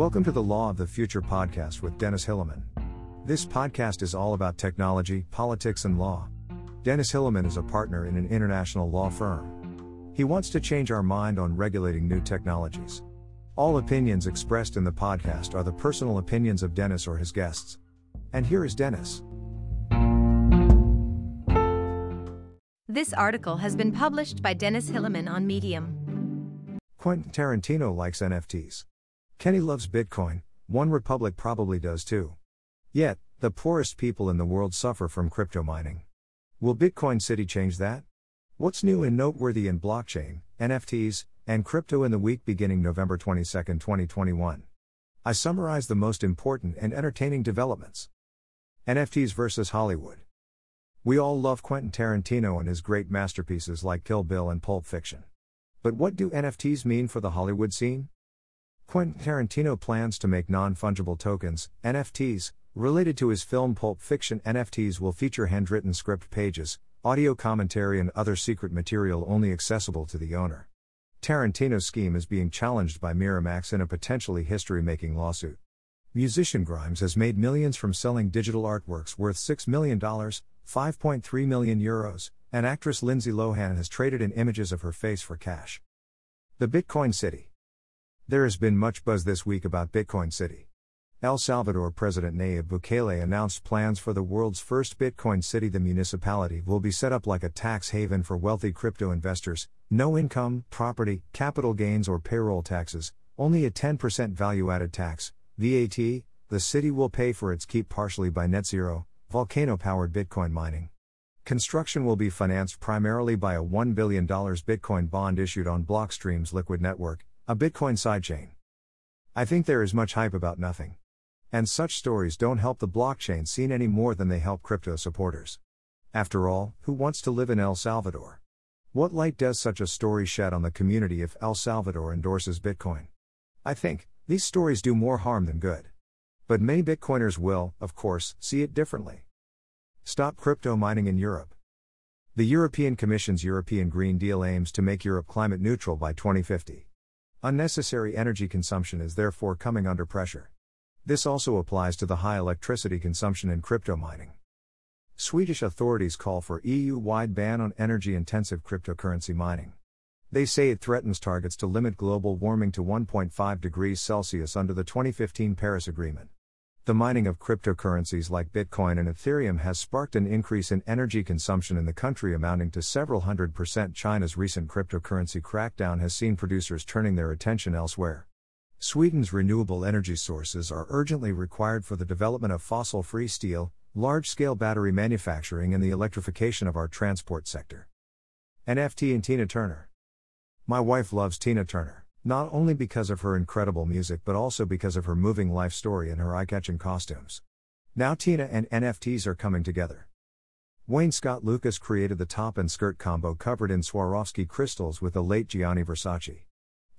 Welcome to the Law of the Future podcast with Dennis Hillemann. This podcast is all about technology, politics, and law. Dennis Hillemann is a partner in an international law firm. He wants to change our mind on regulating new technologies. All opinions expressed in the podcast are the personal opinions of Dennis or his guests. And here is Dennis. This article has been published by Dennis Hillemann on Medium. Quentin Tarantino likes NFTs. Kenny loves Bitcoin, One Republic probably does too. Yet, the poorest people in the world suffer from crypto mining. Will Bitcoin City change that? What's new and noteworthy in blockchain, NFTs, and crypto in the week beginning November 22, 2021? I summarize the most important and entertaining developments. NFTs versus Hollywood. We all love Quentin Tarantino and his great masterpieces like Kill Bill and Pulp Fiction. But what do NFTs mean for the Hollywood scene? Quentin Tarantino plans to make non fungible tokens, NFTs, related to his film Pulp Fiction. NFTs will feature handwritten script pages, audio commentary, and other secret material only accessible to the owner. Tarantino's scheme is being challenged by Miramax in a potentially history making lawsuit. Musician Grimes has made millions from selling digital artworks worth $6 million, 5.3 million euros, and actress Lindsay Lohan has traded in images of her face for cash. The Bitcoin City. There has been much buzz this week about Bitcoin City. El Salvador President Nayib Bukele announced plans for the world's first Bitcoin city. The municipality will be set up like a tax haven for wealthy crypto investors, no income, property, capital gains, or payroll taxes, only a 10% value added tax, VAT. The city will pay for its keep partially by net zero, volcano powered Bitcoin mining. Construction will be financed primarily by a $1 billion Bitcoin bond issued on Blockstream's Liquid Network, a Bitcoin sidechain. I think there is much hype about nothing. And such stories don't help the blockchain scene any more than they help crypto supporters. After all, who wants to live in El Salvador? What light does such a story shed on the community if El Salvador endorses Bitcoin? I think, these stories do more harm than good. But many Bitcoiners will, of course, see it differently. Stop crypto mining in Europe. The European Commission's European Green Deal aims to make Europe climate neutral by 2050. Unnecessary energy consumption is therefore coming under pressure. This also applies to the high electricity consumption in crypto mining. Swedish authorities call for EU wide ban on energy intensive cryptocurrency mining. They say it threatens targets to limit global warming to 1.5 degrees Celsius under the 2015 Paris Agreement. The mining of cryptocurrencies like Bitcoin and Ethereum has sparked an increase in energy consumption in the country amounting to several hundred percent. China's recent cryptocurrency crackdown has seen producers turning their attention elsewhere. Sweden's renewable energy sources are urgently required for the development of fossil free steel, large scale battery manufacturing, and the electrification of our transport sector. NFT and Tina Turner. My wife loves Tina Turner. Not only because of her incredible music but also because of her moving life story and her eye catching costumes. Now Tina and NFTs are coming together. Wayne Scott Lucas created the top and skirt combo covered in Swarovski crystals with the late Gianni Versace.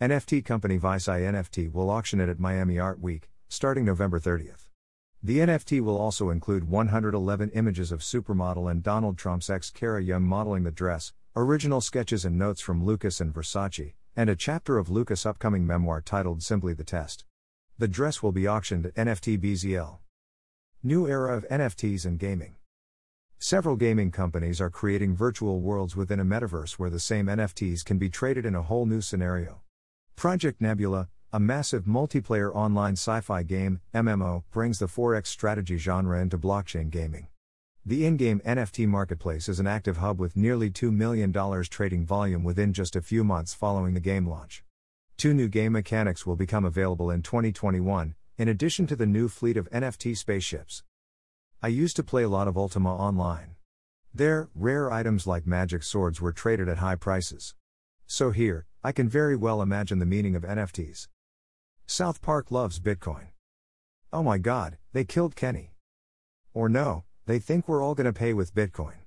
NFT company Vice NFT will auction it at Miami Art Week, starting November 30th. The NFT will also include 111 images of supermodel and Donald Trump's ex Kara Young modeling the dress, original sketches and notes from Lucas and Versace, and a chapter of Lucas' upcoming memoir titled Simply the Test. The dress will be auctioned at NFT BZL. New era of NFTs and gaming. Several gaming companies are creating virtual worlds within a metaverse where the same NFTs can be traded in a whole new scenario. Project Nebula, a massive multiplayer online sci fi game, MMO, brings the 4X strategy genre into blockchain gaming. The in game NFT marketplace is an active hub with nearly $2 million trading volume within just a few months following the game launch. Two new game mechanics will become available in 2021, in addition to the new fleet of NFT spaceships. I used to play a lot of Ultima Online. There, rare items like magic swords were traded at high prices. So here, I can very well imagine the meaning of NFTs. South Park loves Bitcoin. Oh my god, they killed Kenny. Or no, they think we're all gonna pay with Bitcoin.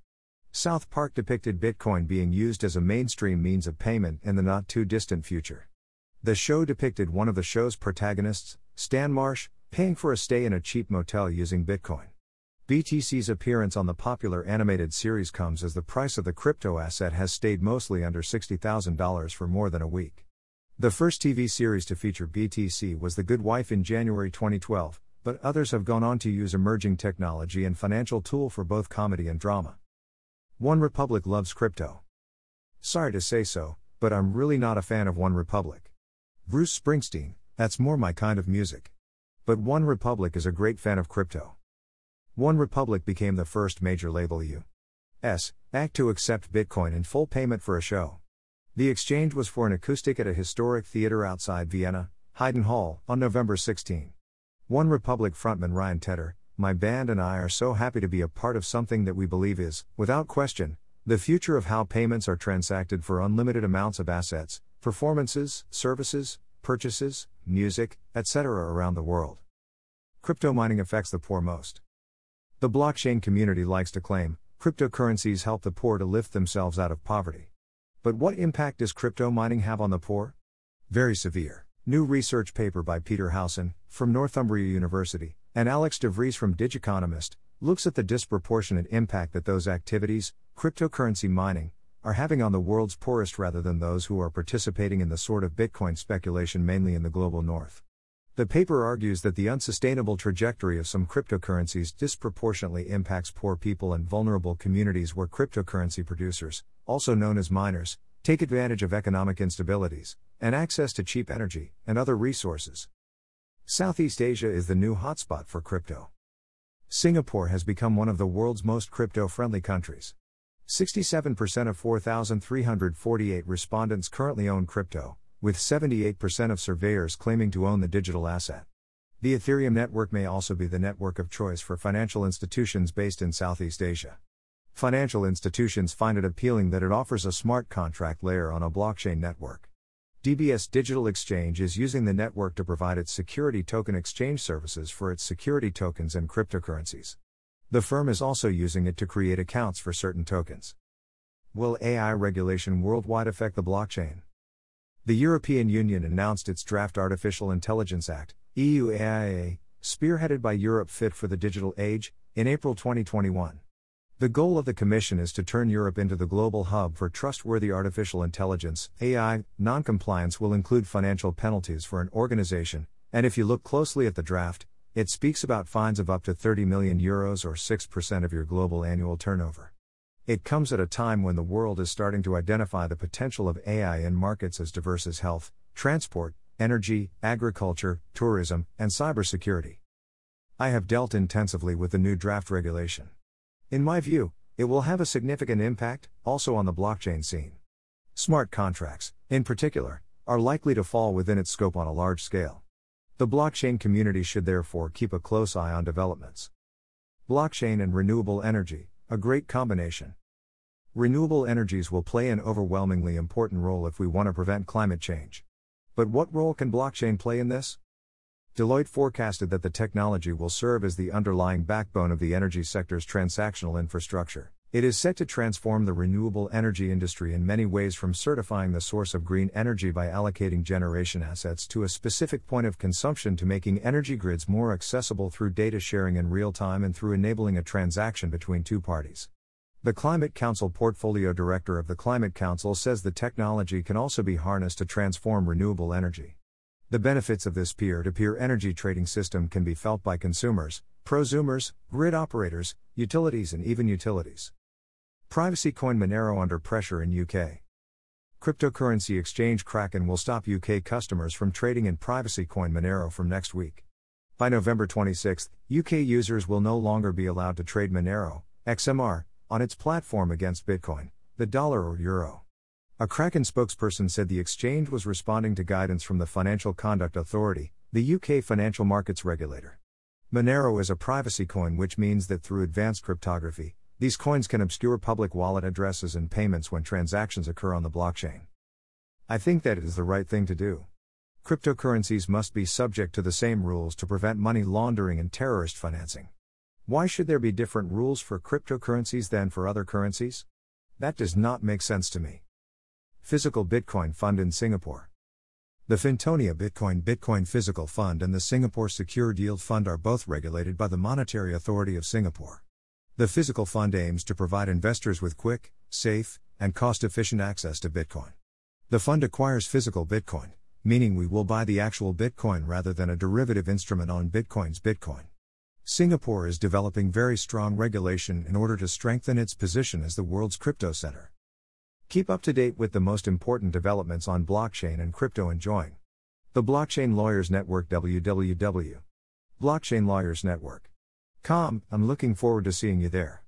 South Park depicted Bitcoin being used as a mainstream means of payment in the not too distant future. The show depicted one of the show's protagonists, Stan Marsh, paying for a stay in a cheap motel using Bitcoin. BTC's appearance on the popular animated series comes as the price of the crypto asset has stayed mostly under $60,000 for more than a week. The first TV series to feature BTC was The Good Wife in January 2012, but others have gone on to use emerging technology and financial tool for both comedy and drama. One Republic loves crypto. Sorry to say so, but I'm really not a fan of One Republic. Bruce Springsteen, that's more my kind of music. But One Republic is a great fan of crypto. One Republic became the first major label U.S. act to accept Bitcoin in full payment for a show. The exchange was for an acoustic at a historic theater outside Vienna, Haydn Hall, on November 16. One Republic frontman Ryan Tedder, my band and I are so happy to be a part of something that we believe is, without question, the future of how payments are transacted for unlimited amounts of assets, performances, services, purchases, music, etc. around the world. Crypto mining affects the poor most. The blockchain community likes to claim cryptocurrencies help the poor to lift themselves out of poverty. But what impact does crypto mining have on the poor? Very severe. New research paper by Peter Howson, from Northumbria University, and Alex de Vries from Digiconomist, looks at the disproportionate impact that those activities, cryptocurrency mining, are having on the world's poorest rather than those who are participating in the sort of Bitcoin speculation mainly in the global north. The paper argues that the unsustainable trajectory of some cryptocurrencies disproportionately impacts poor people and vulnerable communities where cryptocurrency producers, also known as miners, take advantage of economic instabilities and access to cheap energy and other resources. Southeast Asia is the new hotspot for crypto. Singapore has become one of the world's most crypto friendly countries. 67% of 4,348 respondents currently own crypto, with 78% of surveyors claiming to own the digital asset. The Ethereum network may also be the network of choice for financial institutions based in Southeast Asia. Financial institutions find it appealing that it offers a smart contract layer on a blockchain network. DBS Digital Exchange is using the network to provide its security token exchange services for its security tokens and cryptocurrencies. The firm is also using it to create accounts for certain tokens. Will AI regulation worldwide affect the blockchain? The European Union announced its draft Artificial Intelligence Act, EU AIA, spearheaded by Europe Fit for the Digital Age, in April 2021. The goal of the Commission is to turn Europe into the global hub for trustworthy artificial intelligence. AI noncompliance will include financial penalties for an organization, and if you look closely at the draft, it speaks about fines of up to 30 million euros or 6% of your global annual turnover. It comes at a time when the world is starting to identify the potential of AI in markets as diverse as health, transport, energy, agriculture, tourism, and cybersecurity. I have dealt intensively with the new draft regulation. In my view, it will have a significant impact, also on the blockchain scene. Smart contracts, in particular, are likely to fall within its scope on a large scale. The blockchain community should therefore keep a close eye on developments. Blockchain and renewable energy, a great combination. Renewable energies will play an overwhelmingly important role if we want to prevent climate change. But what role can blockchain play in this? Deloitte forecasted that the technology will serve as the underlying backbone of the energy sector's transactional infrastructure. It is set to transform the renewable energy industry in many ways from certifying the source of green energy by allocating generation assets to a specific point of consumption to making energy grids more accessible through data sharing in real time and through enabling a transaction between two parties. The Climate Council portfolio director of the Climate Council says the technology can also be harnessed to transform renewable energy. The benefits of this peer to peer energy trading system can be felt by consumers, prosumers, grid operators, utilities, and even utilities. Privacy coin Monero under pressure in UK. Cryptocurrency exchange Kraken will stop UK customers from trading in privacy coin Monero from next week. By November 26, UK users will no longer be allowed to trade Monero, XMR, on its platform against Bitcoin, the dollar or euro. A Kraken spokesperson said the exchange was responding to guidance from the Financial Conduct Authority, the UK financial markets regulator. Monero is a privacy coin, which means that through advanced cryptography, these coins can obscure public wallet addresses and payments when transactions occur on the blockchain. I think that it is the right thing to do. Cryptocurrencies must be subject to the same rules to prevent money laundering and terrorist financing. Why should there be different rules for cryptocurrencies than for other currencies? That does not make sense to me. Physical Bitcoin Fund in Singapore. The Fintonia Bitcoin Bitcoin Physical Fund and the Singapore Secured Yield Fund are both regulated by the Monetary Authority of Singapore. The Physical Fund aims to provide investors with quick, safe, and cost efficient access to Bitcoin. The fund acquires physical Bitcoin, meaning we will buy the actual Bitcoin rather than a derivative instrument on Bitcoin's Bitcoin. Singapore is developing very strong regulation in order to strengthen its position as the world's crypto center. Keep up to date with the most important developments on blockchain and crypto enjoying the Blockchain Lawyers Network www. Blockchain Lawyers Network. Com, I'm looking forward to seeing you there.